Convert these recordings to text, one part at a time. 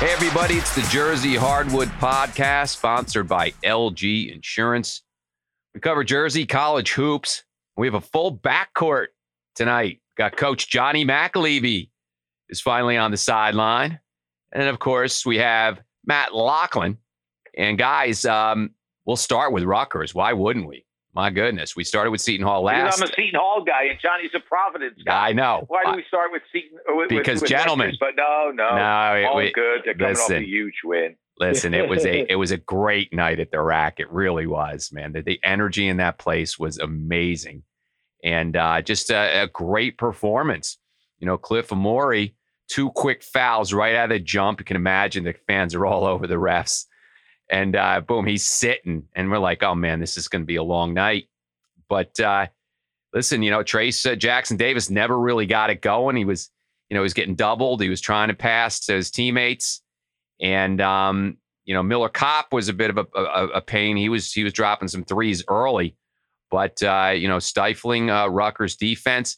Hey, everybody, it's the Jersey Hardwood Podcast, sponsored by LG Insurance. We cover Jersey college hoops. We have a full backcourt tonight. Got Coach Johnny McAlevey is finally on the sideline. And of course, we have Matt Loughlin. And guys, um, we'll start with Rutgers. Why wouldn't we? My goodness, we started with Seton Hall last. Because I'm a Seton Hall guy, and Johnny's a Providence guy. I know. Why do we start with Seton? With, because with gentlemen, Rutgers? but no, no, no, it, all we, good. They're coming listen, off a huge win. Listen, it was a it was a great night at the rack. It really was, man. The, the energy in that place was amazing, and uh, just a, a great performance. You know, Cliff Omoruyi, two quick fouls right out of the jump. You can imagine the fans are all over the refs. And uh, boom, he's sitting. And we're like, oh man, this is going to be a long night. But uh, listen, you know, Trayce uh, Jackson Davis never really got it going. He was, you know, he was getting doubled. He was trying to pass to his teammates. And, um, you know, Miller Kopp was a bit of a, a, a, pain. He was he was dropping some threes early, but uh, you know, stifling uh, Rutgers defense.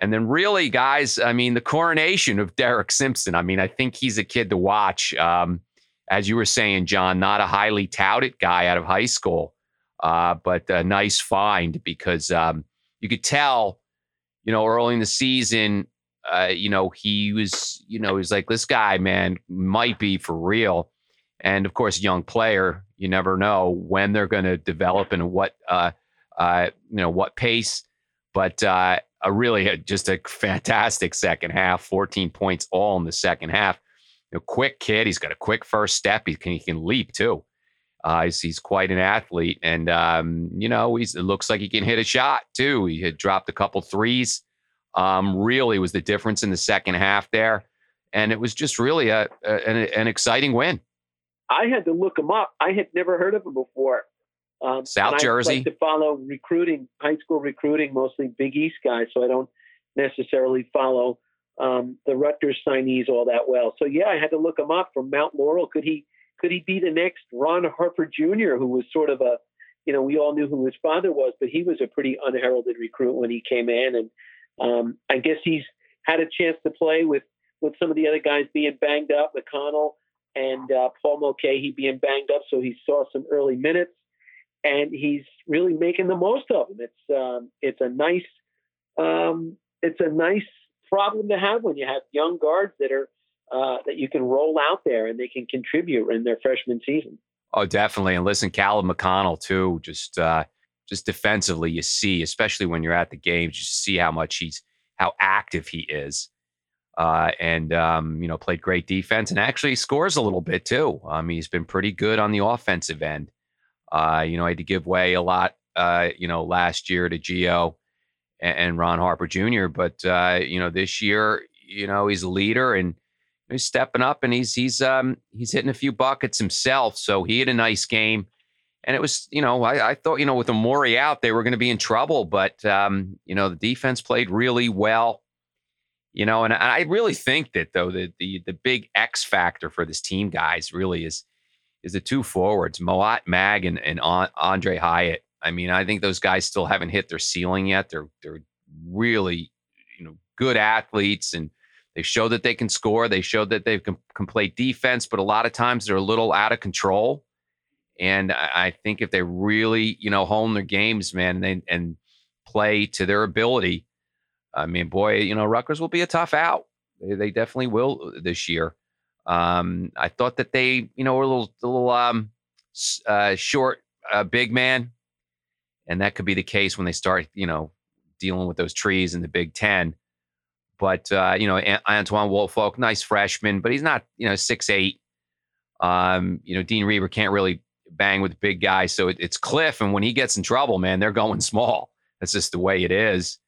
And then, really, guys, I mean, the coronation of Derek Simpson. I mean, I think he's a kid to watch. Um, as you were saying, John, not a highly touted guy out of high school, uh, but a nice find because um, you could tell, you know, early in the season, uh, you know, he was, you know, he's like, this guy, man, might be for real. And of course, young player, you never know when they're going to develop and what, uh, uh, you know, what pace. But uh, a really just a fantastic second half, 14 points all in the second half know, quick kid. He's got a quick first step. He can he can leap too. Uh, he's, he's quite an athlete, and um, you know, he's it looks like he can hit a shot too. He had dropped a couple threes. Um, really was the difference in the second half there, and it was just really a, a an, an, exciting win. I had to look him up. I had never heard of him before. Um, South Jersey. Like to follow recruiting, high school recruiting, mostly Big East guys. So I don't necessarily follow um, the Rutgers signees all that well. So yeah, I had to look him up from Mount Laurel. Could he could he be the next Ron Harper Jr., who was sort of a, you know, we all knew who his father was, but he was a pretty unheralded recruit when he came in, and um, I guess he's had a chance to play with with some of the other guys being banged up, McConnell and uh, Paul Mulcahy being banged up, so he saw some early minutes, and he's really making the most of them. It's um, it's a nice um, it's a nice problem to have when you have young guards that are uh, that you can roll out there and they can contribute in their freshman season. Oh, definitely. And listen, Caleb McConnell too. Just uh, just defensively, you see, especially when you're at the games, you see how much he's how active he is. Uh, and um, you know, played great defense and actually scores a little bit too. Um, he's been pretty good on the offensive end. Uh, you know, I had to give way a lot, uh, you know, last year to Geo and, Ron Harper Jr. But uh, you know, this year, you know, he's a leader and he's stepping up, and he's he's um, he's hitting a few buckets himself. So he had a nice game, and it was you know I, I thought you know with Omoruyi out they were going to be in trouble, but um, you know the defense played really well. You know, and I really think that though the the the big X factor for this team, guys, really is is the two forwards, Mawot Mag and, and Aundre Hyatt. I mean, I think those guys still haven't hit their ceiling yet. They're they're really, you know, good athletes and they show that they can score. They show that they can, can play defense, but a lot of times they're a little out of control. And I, I think if they really, you know, hone their games, man, and, and play to their ability, I mean, boy, you know, Rutgers will be a tough out. They, they definitely will this year. Um, I thought that they, you know, were a little, a little um, uh, short, uh, big man and that could be the case when they start, you know, dealing with those trees in the Big Ten. But uh, you know, Antwone Woolfolk, nice freshman, but he's not, you know, six eight. Um, you know, Dean Reiber can't really bang with big guys, so it, it's Cliff, and when he gets in trouble, man, they're going small. That's just the way it is.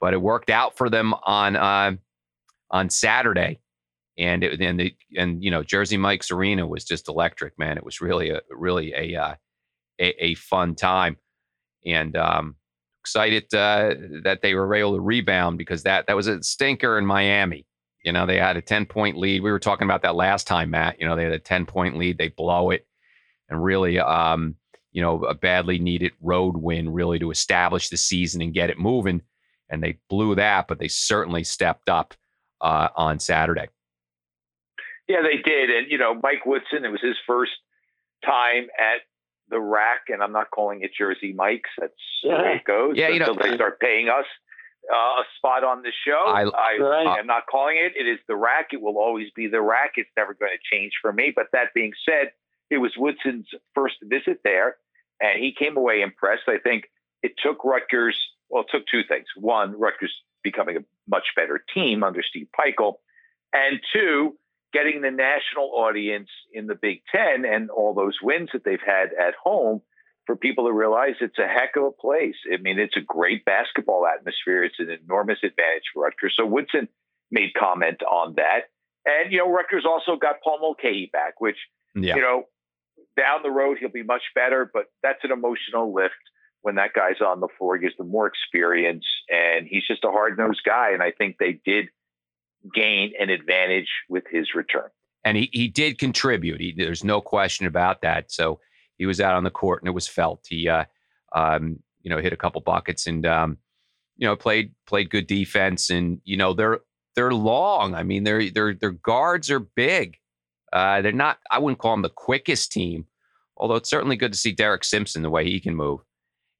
But it worked out for them on uh, on Saturday, and it, and the and you know, Jersey Mike's arena was just electric, man. It was really a really a uh, a, a fun time and um, excited uh, that they were able to rebound because that that was a stinker in Miami. You know, they had a 10 point lead. We were talking about that last time, Matt. You know, they had a 10 point lead, they blow it, and really, um, you know, a badly needed road win really to establish the season and get it moving. And they blew that, but they certainly stepped up uh, on Saturday. Yeah, they did. And, you know, Mike Woodson, it was his first time at the rack, and I'm not calling it Jersey Mike's. That's the way it goes. Yeah, you know- until they start paying us uh, a spot on the show. I- I, Right. am not calling it. It is the rack. It will always be the rack. It's never going to change for me. But that being said, it was Woodson's first visit there, and he came away impressed. I think it took Rutgers. Well, it took two things. One, Rutgers becoming a much better team under Steve Pikiell, and two, getting the national audience in the Big Ten and all those wins that they've had at home for people to realize it's a heck of a place. I mean, it's a great basketball atmosphere. It's an enormous advantage for Rutgers. So Woodson made comment on that. And, you know, Rutgers also got Paul Mulcahy back, which, Yeah. you know, down the road he'll be much better, but that's an emotional lift when that guy's on the floor. He gives them more experience, and he's just a hard nosed guy. And I think they did gain an advantage with his return. and he, he did contribute. He, there's no question about that. So he was out on the court and it was felt. He, uh, um, you know, hit a couple buckets and, um, you know, played played good defense. And you know, they're they're long. I mean, their their their guards are big. Uh, they're not. I wouldn't call them the quickest team, although it's certainly good to see Derek Simpson the way he can move.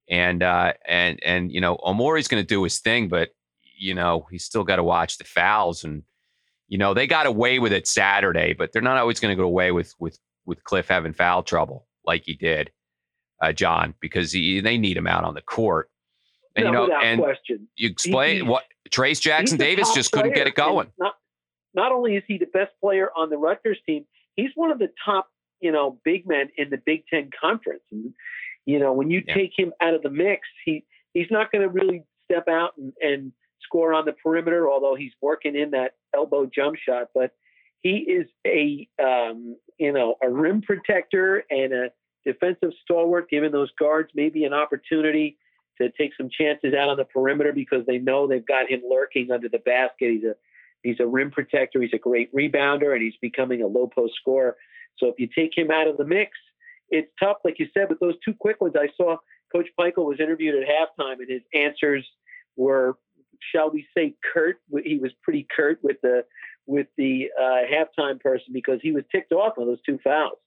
And uh, and and you know, Omoruyi's going to do his thing, but you know, he's still got to watch the fouls and you know they got away with it Saturday, but they're not always going to go away with with with Cliff having foul trouble like he did, uh, John, because he, they need him out on the court. And no, you know, and question. you explain He- what Trayce Jackson Davis just couldn't get it going. Not, not only is he the best player on the Rutgers team, he's one of the top, you know, big men in the Big Ten Conference. And you know, when you Yeah. take him out of the mix, he he's not going to really step out and, and score on the perimeter. Although he's working in that elbow jump shot, but he is a um, you know a rim protector and a defensive stalwart, giving those guards maybe an opportunity to take some chances out on the perimeter because they know they've got him lurking under the basket. He's a he's a rim protector. He's a great rebounder, and he's becoming a low post scorer. So if you take him out of the mix, it's tough. Like you said, with those two quick ones, I saw Coach Michael was interviewed at halftime, and his answers were, shall we say, curt. He was pretty curt with the with the uh, halftime person because he was ticked off on those two fouls.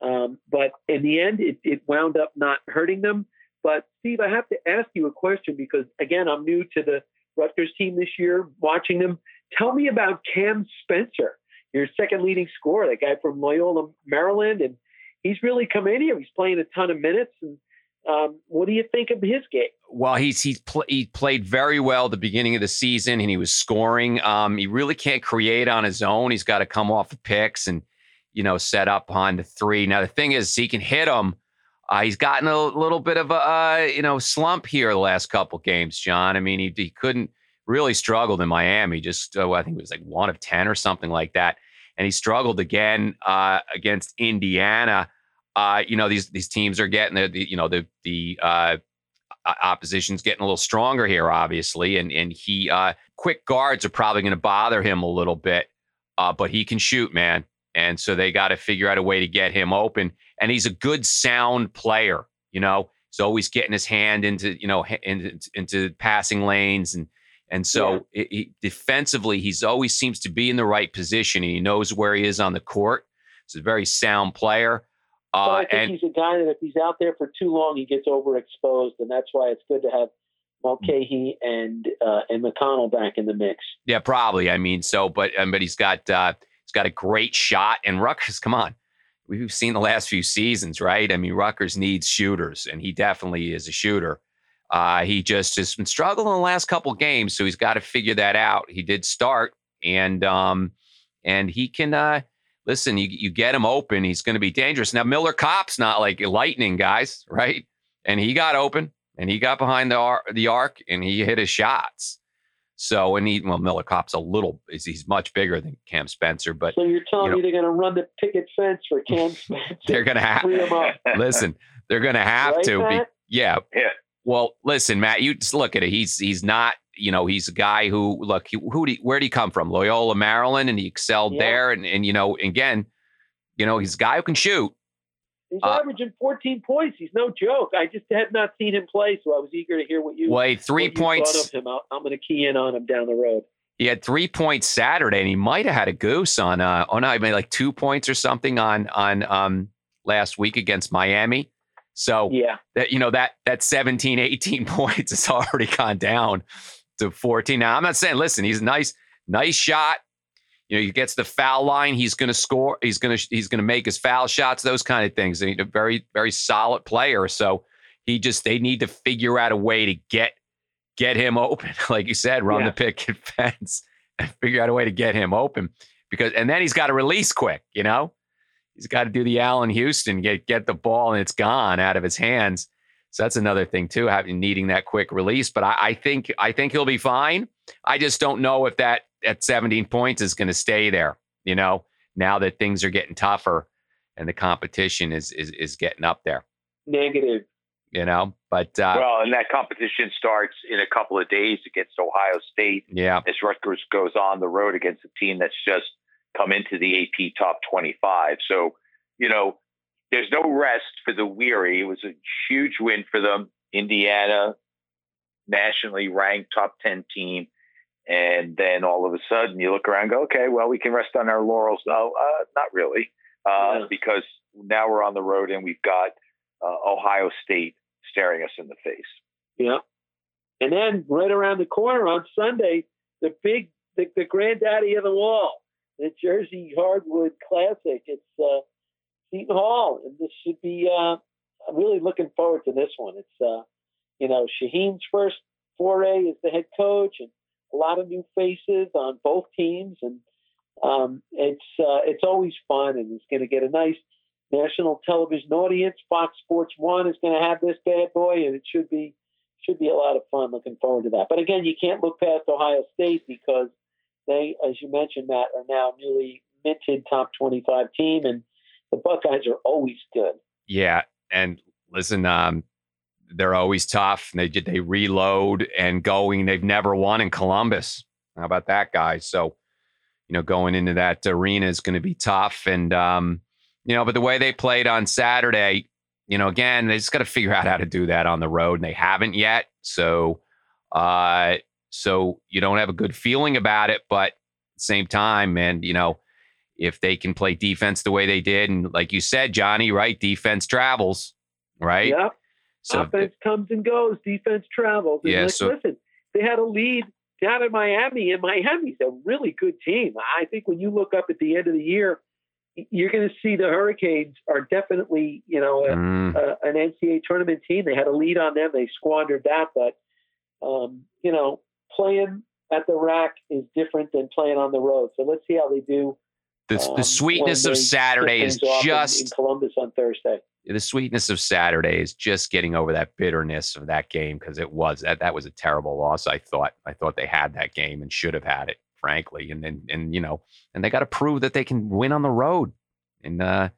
Um, but in the end, it, it wound up not hurting them. But Steve, I have to ask you a question because again, I'm new to the Rutgers team this year, watching them. Tell me about Cam Spencer, your second leading scorer, that guy from Loyola, Maryland, and he's really come in here. He's playing a ton of minutes. And um, what do you think of his game? Well, he's he's pl- he played very well the beginning of the season, and he was scoring. Um, he really can't create on his own. He's got to come off the picks and you know set up behind the three. Now the thing is, he can hit them. Uh, he's gotten a little bit of a uh, you know slump here the last couple games, John. I mean, he, he couldn't really struggled in Miami. Just uh, I think it was like one of ten or something like that, and he struggled again uh, against Indiana. Uh, you know these these teams are getting the, the you know the the uh, opposition's getting a little stronger here, obviously, and and he uh, quick guards are probably going to bother him a little bit, uh, but he can shoot, man, and so they got to figure out a way to get him open. And he's a good sound player, you know. He's always getting his hand into you know into, into passing lanes and and so it, he, defensively he's always seems to be in the right position he knows where he is on the court. He's a very sound player. Uh, I think and he's a guy that if he's out there for too long, he gets overexposed, and that's why it's good to have Mulcahy and uh, and McConnell back in the mix. Yeah, probably. I mean, so, but um, but he's got uh, he's got a great shot, and Rutgers. Come on, we've seen the last few seasons, right? I mean, Rutgers needs shooters, and he definitely is a shooter. Uh, he just has been struggling the last couple games, so he's got to figure that out. He did start, and um, and he can uh, listen. You you get him open, he's going to be dangerous. Now Miller Kopp's not like lightning, guys, right? And he got open, and he got behind the ar- the arc, and he hit his shots. So, and he, well, Miller Kopp's a little, he's- he's much bigger than Cam Spencer, but So you're telling you know- me they're going to run the picket fence for Cam Spencer? they're going to have, free listen, they're going to have right, to. Be, yeah. Yeah. Well, listen, Matt, you just look at it. He's, he's not, you know, he's a guy who, look, he, who, where did he come from? Loyola, Maryland, and he excelled Yeah. there. And, and, you know, again, you know, he's a guy who can shoot. He's Uh, averaging 14 points. He's no joke. I just had not seen him play, so I was eager to hear what you. Well, had three points. of him. I'll, I'm going to key in on him down the road. he had three points Saturday, and he might have had a goose on. Uh, oh no, I mean like two points or something on on um last week against Miami. So yeah, that you know that that 17, 18 points has already gone down to 14. Now I'm not saying, listen, he's a nice, nice shot. You know, he gets the foul line, he's going to score. He's going to he's going to make his foul shots. Those kind of things. He's a very very solid player. So he just they need to figure out a way to get get him open, like you said, run yeah. the picket fence and figure out a way to get him open because and then he's got to release quick. You know, he's got to do the Allan Houston get get the ball and it's gone out of his hands. So that's another thing too, having needing that quick release. But I, I think I think he'll be fine. I just don't know if that at 17 points is going to stay there. You know, now that things are getting tougher and the competition is is is getting up there. Negative. You know, but uh, well, and that competition starts in a couple of days against Ohio State. Yeah, as Rutgers goes on the road against a team that's just come into the AP top 25. So, you know, there's no rest for the weary. It was a huge win for them. Indiana, nationally ranked top 10 team. And then all of a sudden you look around and go, okay, well, we can rest on our laurels. No, uh, not really, uh, yeah. because now we're on the road and we've got uh, Ohio State staring us in the face. Yeah. And then right around the corner on Sunday, the big, the, the granddaddy of them all, the Jersey Hardwood Classic. It's uh, Seton Hall, and this should be. Uh, really looking forward to this one. It's uh, you know Shaheen's first foray as the head coach, and a lot of new faces on both teams, and um, it's uh, it's always fun, and it's going to get a nice national television audience. Fox Sports One is going to have this bad boy, and it should be should be a lot of fun. Looking forward to that. But again, you can't look past Ohio State because they, as you mentioned, Matt, are now newly minted top 25 team, and the Buckeyes are always good. Yeah, and listen, um, they're always tough. They they reload and going. They've never won in Columbus. How about that, guys? So, you know, going into that arena is going to be tough. And um, you know, but the way they played on Saturday, you know, again, they just got to figure out how to do that on the road, and they haven't yet. So, uh, so you don't have a good feeling about it, but same time, man, you know, if they can play defense the way they did, and like you said, Johnny, right? Defense travels, right? Yeah. So offense comes and goes, defense travels. And yeah. Like, so, listen, they had a lead down in Miami, and Miami's a really good team. I think when you look up at the end of the year, you're going to see the Hurricanes are definitely, you know, a, mm. a, an NCAA tournament team. They had a lead on them, they squandered that, but um, you know, playing at the rack is different than playing on the road. So let's see how they do the, um, the sweetness of Saturday is just in, in Columbus on Thursday. The sweetness of Saturday is just getting over that bitterness of that game because it was that that was a terrible loss. I thought I thought they had that game and should have had it, frankly. And then and, and you know, and they got to prove that they can win on the road. And uh,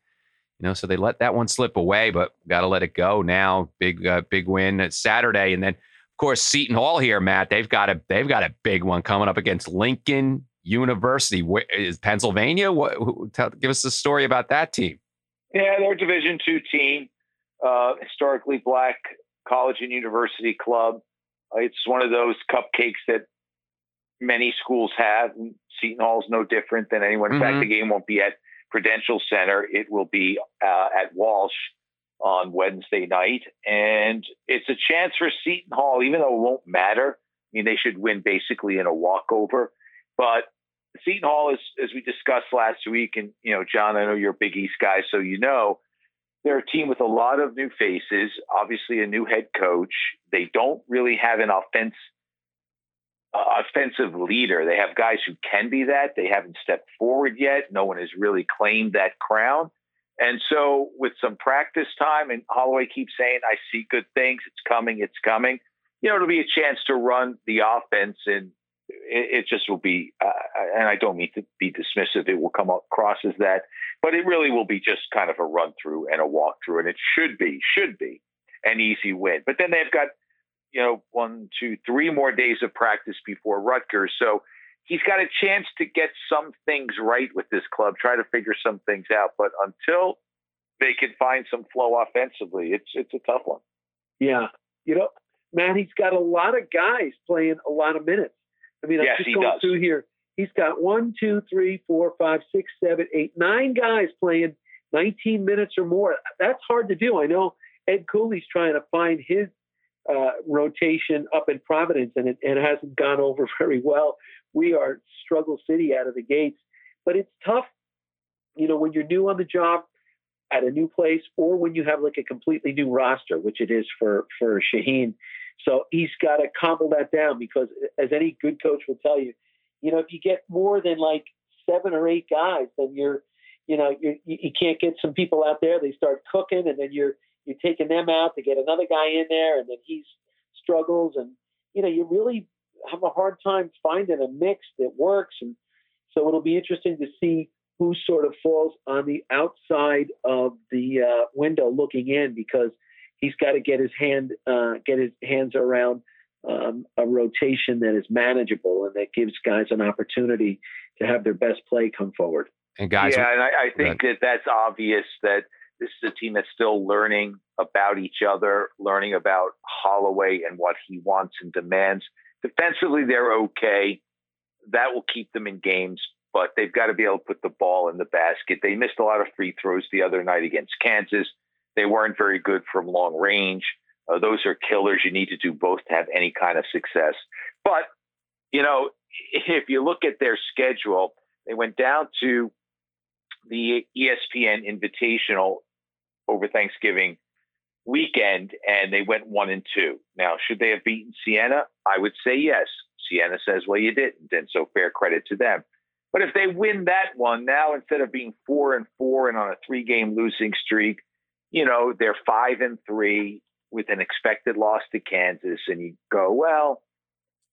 you know, so they let that one slip away, but got to let it go now. Big uh, big win at Saturday, and then of course Seton Hall here, Matt. They've got a they've got a big one coming up against Lincoln University. Where, is Pennsylvania? What? Who, tell, give us a story about that team. Yeah, they're a Division two team, uh, historically black college and university club. Uh, it's one of those cupcakes that many schools have. Seton Hall is no different than anyone. In mm-hmm. fact, the game won't be at Prudential Center. It will be uh, at Walsh on Wednesday night, and it's a chance for Seton Hall, even though it won't matter. I mean, they should win basically in a walkover. But Seton Hall, is, as we discussed last week, and you know, John, I know you're a Big East guy, so you know they're a team with a lot of new faces. Obviously, a new head coach. They don't really have an offense uh, offensive leader. They have guys who can be that. They haven't stepped forward yet. No one has really claimed that crown. And so, with some practice time, and Holloway keeps saying, "I see good things. It's coming. It's coming." You know, it'll be a chance to run the offense and it, it just will be, uh, and I don't mean to be dismissive, it will come across as that, but it really will be just kind of a run through and a walk through, and it should be, should be an easy win. But then they've got, you know, one, two, three more days of practice before Rutgers. So he's got a chance to get some things right with this club, try to figure some things out. But until they can find some flow offensively, it's it's a tough one. Yeah. You know, man, he's got a lot of guys playing a lot of minutes. I mean, I'm just going does. through here. He's got one, two, three, four, five, six, seven, eight, nine guys playing 19 minutes or more. That's hard to do. I know Ed Cooley's trying to find his uh, rotation up in Providence, and it, and it hasn't gone over very well. We are struggle city out of the gates, but it's tough. You know, when you're new on the job at a new place, or when you have like a completely new roster, which it is for for Shaheen. So he's got to cobble that down because, as any good coach will tell you, you know, if you get more than like seven or eight guys, then you're, you know, you're, you can't get some people out there. They start cooking, and then you're you're taking them out to get another guy in there, and then he struggles, and you know, you really have a hard time finding a mix that works. And so it'll be interesting to see who sort of falls on the outside of the uh, window looking in because he's got to get his hand uh, get his hands around um, a rotation that is manageable and that gives guys an opportunity to have their best play come forward. And guys, yeah, and I, I think that that's obvious that this is a team that's still learning about each other, learning about Holloway and what he wants and demands. Defensively, they're okay. That will keep them in games, but they've got to be able to put the ball in the basket. They missed a lot of free throws the other night against Kansas. They weren't very good from long range. Uh, those are killers. You need to do both to have any kind of success. But, you know, if you look at their schedule, they went down to the ESPN Invitational over Thanksgiving weekend and they went one and two. Now, should they have beaten Siena? I would say yes. Siena says, well, you didn't. And so fair credit to them. But if they win that one now, instead of being four and four and on a three game losing streak, you know, they're five and three with an expected loss to Kansas. And you go, well,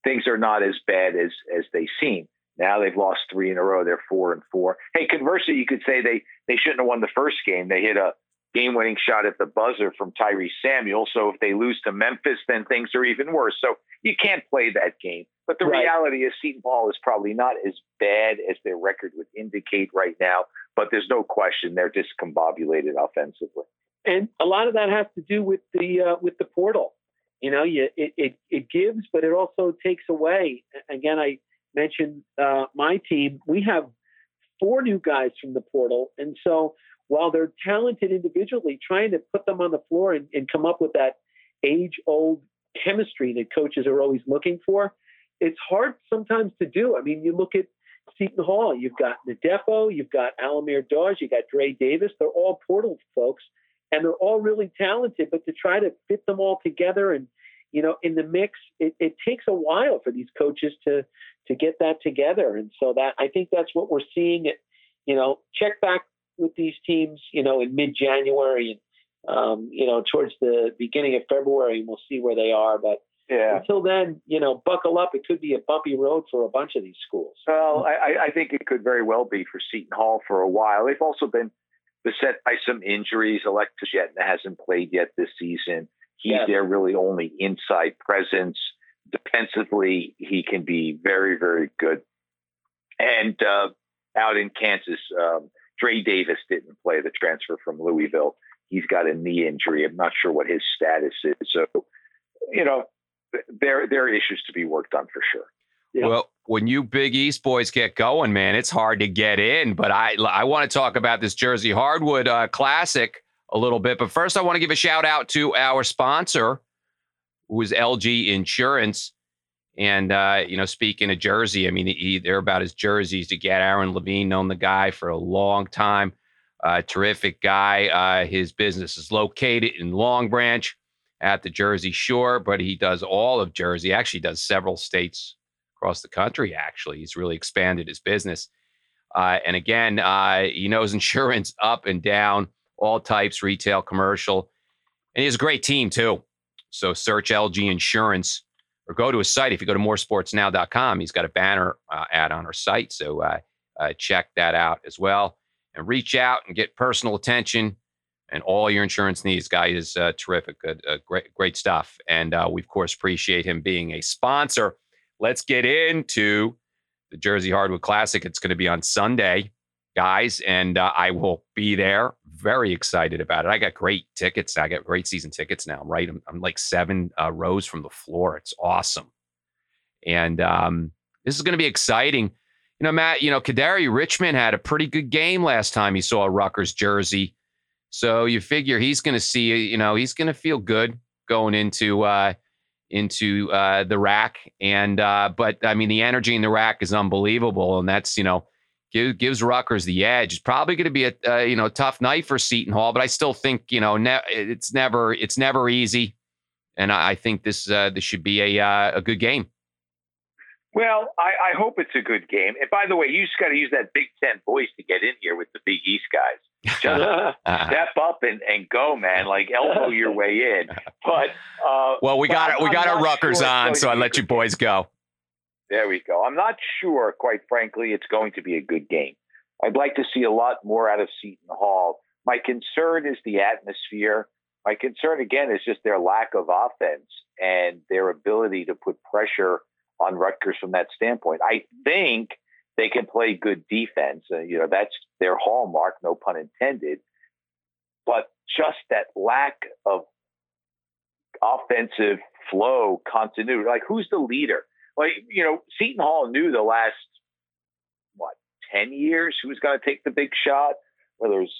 things are not as bad as, as they seem. Now they've lost three in a row. They're four and four. Hey, conversely, you could say they, they shouldn't have won the first game. They hit a game winning shot at the buzzer from Tyrese Samuel. So if they lose to Memphis, then things are even worse. So you can't play that game. But the Right. reality is Seton Hall is probably not as bad as their record would indicate right now. But there's no question they're discombobulated offensively. And a lot of that has to do with the uh, with the portal. You know, you, it, it it gives, but it also takes away. Again, I mentioned uh, my team. We have four new guys from the portal, and so while they're talented individually, trying to put them on the floor and, and come up with that age-old chemistry that coaches are always looking for, it's hard sometimes to do. I mean, you look at Seton Hall. You've got Ndefo, you've got Al-Amir Dawes, you've got Dre Davis. They're all portal folks and they're all really talented. But to try to fit them all together and you know in the mix, it, it takes a while for these coaches to to get that together. And so that I think that's what we're seeing. It you know check back with these teams you know in mid January and um, you know towards the beginning of February, and we'll see where they are. But Yeah. until then, you know, buckle up. It could be a bumpy road for a bunch of these schools. Well, I, I think it could very well be for Seton Hall for a while. They've also been beset by some injuries. Alexis Yetna hasn't played yet this season. He's Yes. their really only inside presence. Defensively, he can be very, very good. And uh, out in Kansas, um, Dre Davis didn't play the transfer from Louisville. He's got a knee injury. I'm not sure what his status is. So, you know, there there are issues to be worked on for sure. Yeah. Well, when you Big East boys get going, man, it's hard to get in. But I I want to talk about this Jersey Hardwood uh, Classic a little bit. But first, I want to give a shout out to our sponsor, who is LG Insurance. And uh, you know, speaking of Jersey, I mean, he, they're about his jerseys to get. Aaron Levine, known the guy for a long time, uh, terrific guy. Uh, his business is located in Long Branch at the Jersey Shore, but he does all of Jersey. Actually, does several states across the country. Actually, he's really expanded his business. Uh, and again, uh, he knows insurance up and down, all types, retail, commercial, and he has a great team too. So search LG Insurance or go to his site. If you go to moresportsnow.com, he's got a banner uh, ad on our site. So uh, uh, check that out as well and reach out and get personal attention and all your insurance needs. Guy is uh, terrific, good, great, great stuff. And we of course appreciate him being a sponsor. Let's get into the Jersey Hardwood Classic. It's going to be on Sunday, guys, and uh, I will be there. Very excited about it. I got great tickets. I got great season tickets now. Right. I'm, I'm like seven uh, rows from the floor. It's awesome. And um, This is going to be exciting. You know, Matt, you know, Kadary Richmond had a pretty good game last time he saw a Rutgers jersey. So you figure he's going to see, you know, he's going to feel good going into uh, into uh, the rack. And uh, but I mean, the energy in the rack is unbelievable, and that's you know give, gives Rutgers the edge. It's probably going to be a you know tough night for Seton Hall, but I still think you know ne- it's never it's never easy, and I, I think this uh, this should be a uh, a good game. Well, I, I hope it's a good game. And by the way, you just got to use that Big Ten voice to get in here with the Big East guys. Just step up and, and go, man. Like elbow your way in. But uh, well, we got we got our Rutgers sure on, so I let you boys go. There we go. I'm not sure, quite frankly, it's going to be a good game. I'd like to see a lot more out of Seton Hall. My concern is the atmosphere. My concern again is just their lack of offense and their ability to put pressure on Rutgers from that standpoint. I think they can play good defense. Uh, you know, that's their hallmark, no pun intended. But just that lack of offensive flow, continuity. Like, who's the leader? Like, you know, Seton Hall knew the last, what, 10 years who's going to take the big shot, whether it's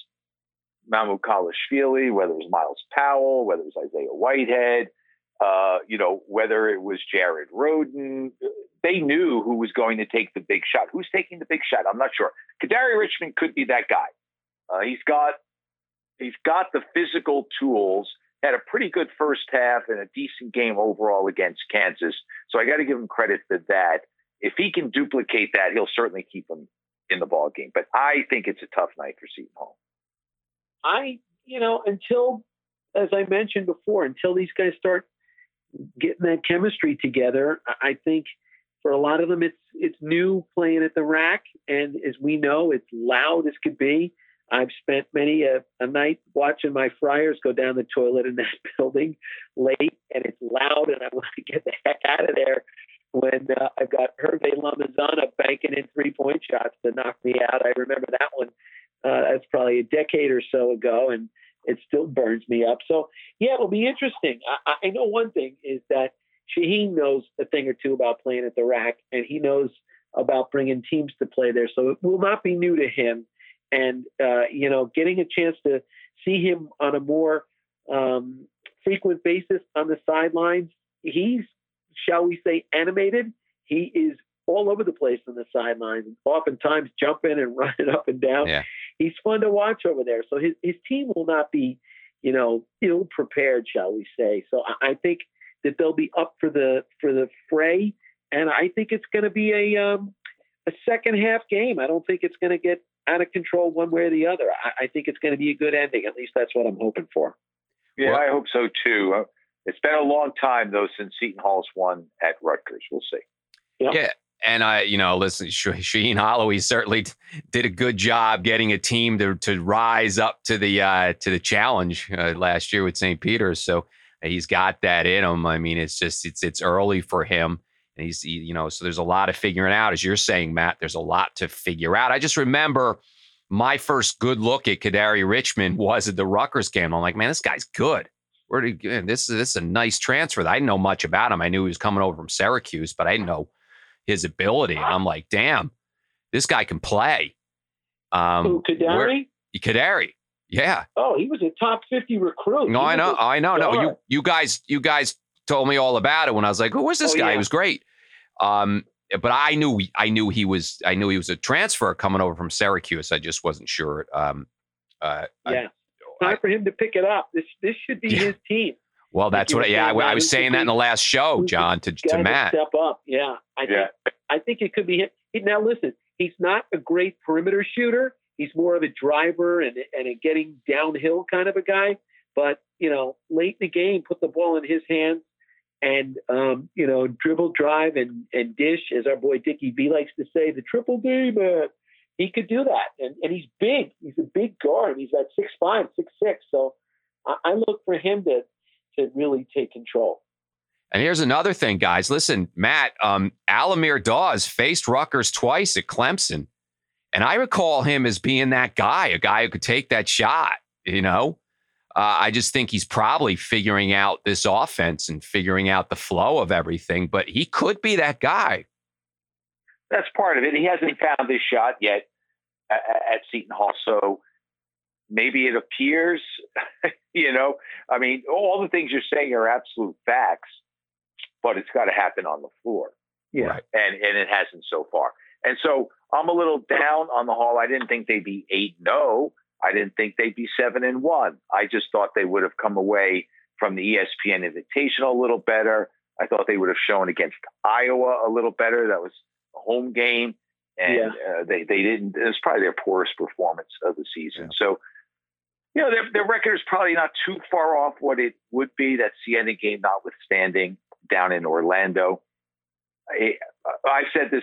Mamukelashvili, whether it was Myles Powell, whether it was Isaiah Whitehead, uh, you know, whether it was Jared Rhoden, they knew who was going to take the big shot. Who's taking the big shot? I'm not sure. Kadary Richmond could be that guy. Uh, he's got he's got the physical tools. Had a pretty good first half and a decent game overall against Kansas. So I got to give him credit for that. If he can duplicate that, he'll certainly keep him in the ball game. But I think it's a tough night for Seton Hall. I, you know, until as I mentioned before, until these guys start getting that chemistry together. I think for a lot of them, it's it's new playing at the rack, and as we know, it's loud as could be. I've spent many a, a night watching my Friars go down the toilet in that building late, and it's loud, and I want to get the heck out of there when uh, I've got Hervé Lamizana banking in three point shots to knock me out. I remember that one. Uh, that's probably a decade or so ago, and it still burns me up. So yeah, it'll be interesting. I, I know one thing is that Shaheen knows a thing or two about playing at the rack, and he knows about bringing teams to play there. So it will not be new to him. And uh, you know, getting a chance to see him on a more um, frequent basis on the sidelines, he's, shall we say, animated. He is all over the place on the sidelines, oftentimes jumping and running up and down. Yeah. He's fun to watch over there. So his, his team will not be, you know, ill prepared, shall we say. So I, I think that they'll be up for the for the fray, and I think it's going to be a um, a second half game. I don't think it's going to get out of control one way or the other. I, I think it's going to be a good ending. At least that's what I'm hoping for. Yeah, well, I hope so too. Uh, it's been a long time though since Seton Hall's won at Rutgers. We'll see. Yep. Yeah, and I, you know, listen, Shaheen Holloway certainly did a good job getting a team to to rise up to the uh, to the challenge uh, last year with St. Peter's. So he's got that in him. I mean, it's just it's it's early for him, and he's you know, so there's a lot of figuring out. As you're saying, Matt, there's a lot to figure out. I just remember my first good look at Kadary Richmond was at the Rutgers game. I'm like, man, this guy's good. Where did this? This is a nice transfer. I didn't know much about him. I knew he was coming over from Syracuse, but I didn't know his ability. And I'm like, damn, this guy can play. Um, Who, Kadary? Kadary. Yeah. Oh, he was a top 50 recruit. No, I know. I know. No, you, you guys, you guys told me all about it when I was like, who was this oh, guy? Yeah. He was great. Um, but I knew, I knew he was, I knew he was a transfer coming over from Syracuse. I just wasn't sure. Um, uh, yeah. I, Time for him to pick it up. This, this should be yeah. his team. Well, that's what. Yeah, I, I, was saying that in the last show, John, to, to Matt. Step up. Yeah, I think. Yeah. I think it could be him. Now, listen, he's not a great perimeter shooter. He's more of a driver and and a getting downhill kind of a guy. But you know, late in the game, put the ball in his hands and um, you know, dribble, drive, and and dish, as our boy Dickie V likes to say, the triple D man. He could do that, and and he's big. He's a big guard. He's at six five, six six. So I, I look for him to to really take control. And here's another thing, guys. Listen, Matt, um, Al-Amir Dawes faced Rutgers twice at Clemson. And I recall him as being that guy, a guy who could take that shot, you know? Uh, I just think he's probably figuring out this offense and figuring out the flow of everything, but he could be that guy. that's part of it. He hasn't found his shot yet at, at Seton Hall, so maybe it appears. you know, I mean, all the things you're saying are absolute facts, but it's got to happen on the floor. Yeah, and and it hasn't so far. And so I'm a little down on the Hall. I didn't think they'd be eight. No, I didn't think they'd be seven and one. I just thought they would have come away from the ESPN Invitational a little better. I thought they would have shown against Iowa a little better. That was a home game, and yeah. uh, they they didn't. It was probably their poorest performance of the season. Yeah. So, you know, their their record is probably not too far off what it would be. That Siena game notwithstanding, down in Orlando. I, I've said this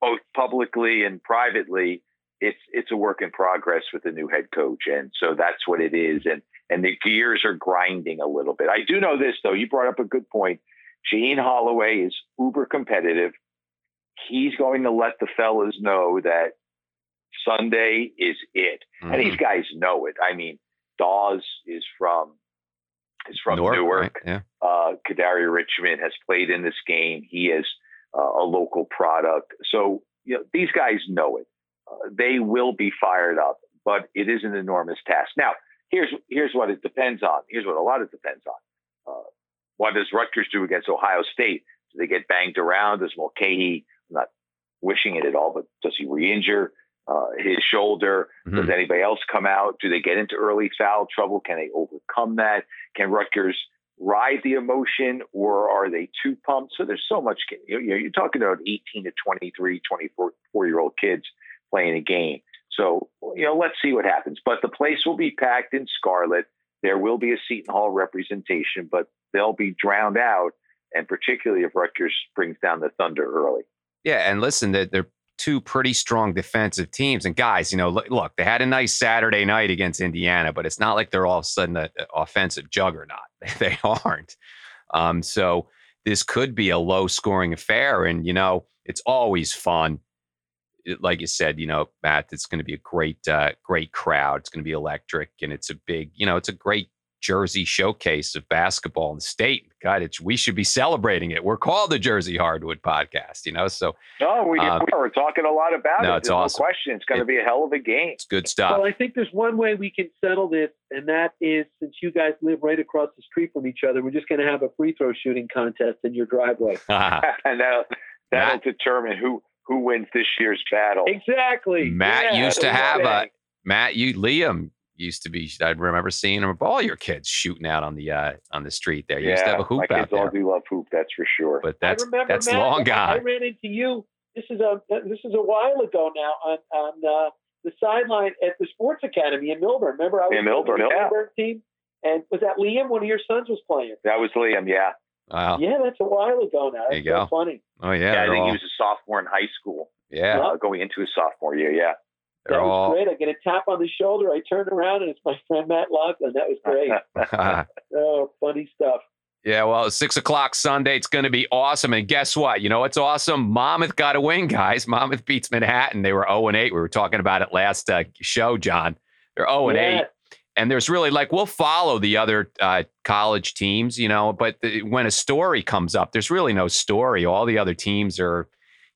both publicly and privately. It's it's a work in progress with the new head coach, and so that's what it is. And and the gears are grinding a little bit. I do know this though. You brought up a good point. Shaheen Holloway is uber competitive. He's going to let the fellas know that Sunday is it, mm-hmm. and these mm-hmm. guys know it. I mean, Dawes is from is from Newark. Newark. Right? Yeah. Uh, Kadary Richmond has played in this game. He is uh, a local product, so you know these guys know it. Uh, they will be fired up, but it is an enormous task. Now, here's here's what it depends on. Here's what a lot of it depends on. Uh, what does Rutgers do against Ohio State? Do they get banged around? Does Mulcahy, I'm not wishing it at all, but does he re-injure uh, his shoulder? Mm-hmm. Does anybody else come out? Do they get into early foul trouble? Can they overcome that? Can Rutgers ride the emotion or are they too pumped? So there's so much, you know, you're talking about 18 to 23, 24 four-year-old kids playing a game. So, you know, let's see what happens. But the place will be packed in scarlet. There will be a Seton Hall representation, but they'll be drowned out. And particularly if Rutgers brings down the Thunder early. Yeah. And listen, they're two pretty strong defensive teams. And guys, you know, look, look, they had a nice Saturday night against Indiana, but it's not like they're all of a sudden an offensive juggernaut. they aren't. Um, so this could be a low scoring affair. And, you know, it's always fun like you said, you know, Matt, it's going to be a great, uh, great crowd. It's going to be electric, and it's a big, you know, it's a great Jersey showcase of basketball in the state. God, it's, we should be celebrating it. We're called the Jersey Hardwood Podcast, you know. So, no, we, um, we are. We're talking a lot about no, it. It's there's awesome. No question. It's going to be a hell of a game. It's good stuff. Well, I think there's one way we can settle this, and that is since you guys live right across the street from each other, we're just going to have a free throw shooting contest in your driveway. and that'll, that'll determine who who wins this year's battle. Exactly. Matt yeah, used to have a Matt. You Liam used to be. I remember seeing him. All your kids shooting out on the uh, on the street there. You yeah, used to have a hoop my kids out all do love hoop. That's for sure. But that's remember, that's Matt, long gone. I ran into you. This is a this is a while ago now on on uh, the sideline at the Sports Academy in Millburn. Remember I was in Millburn, the yeah. Millburn team, and was that Liam? One of your sons was playing. That was Liam. Yeah. Wow. Yeah, that's a while ago now. That's there you so go. funny. Oh yeah. yeah I think all... he was a sophomore in high school. Yeah. Uh, going into his sophomore year. Yeah. They're that was all... great. I get a tap on the shoulder. I turn around and it's my friend Matt Loughlin. That was great. oh, funny stuff. Yeah, well, six o'clock Sunday. It's going to be awesome. And guess what? You know what's awesome? Monmouth got a win, guys. Monmouth beats Manhattan. They were 0 and 8. We were talking about it last uh, show, John. They're 0 and 8. And there's really like, we'll follow the other uh, college teams, you know, but the, when a story comes up, there's really no story. All the other teams are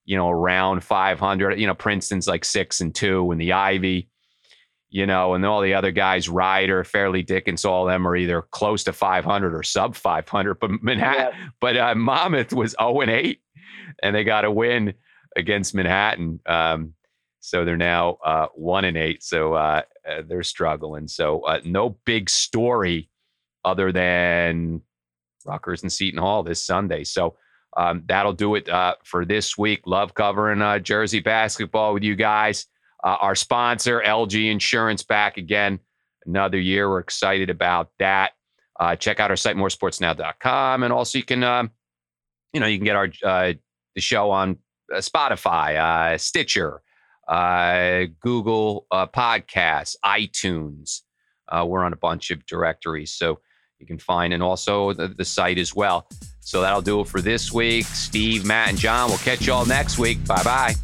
you know, around 500. You know, Princeton's like six and two, and the Ivy, you know, and all the other guys, Rider, Fairleigh Dickinson, all of them are either close to 500 or sub 500. But Manhattan, yeah. but uh, Monmouth was 0 and 8, and they got a win against Manhattan. Um, so they're now uh, one and eight. So uh, uh they're struggling. So uh, no big story other than Rutgers and Seton Hall this Sunday. So um, that'll do it uh, for this week. Love covering uh, Jersey basketball with you guys. Uh, our sponsor, LG Insurance, back again another year. We're excited about that. Uh, check out our site, moresportsnow.com. And also, you can, um, you know, you can get our uh, the show on uh, Spotify, Stitcher, Google Podcasts, iTunes. we're on a bunch of directories. So you can find, and also the, the site as well. So that'll do it for this week. Steve, Matt, and John, we'll catch you all next week. Bye bye.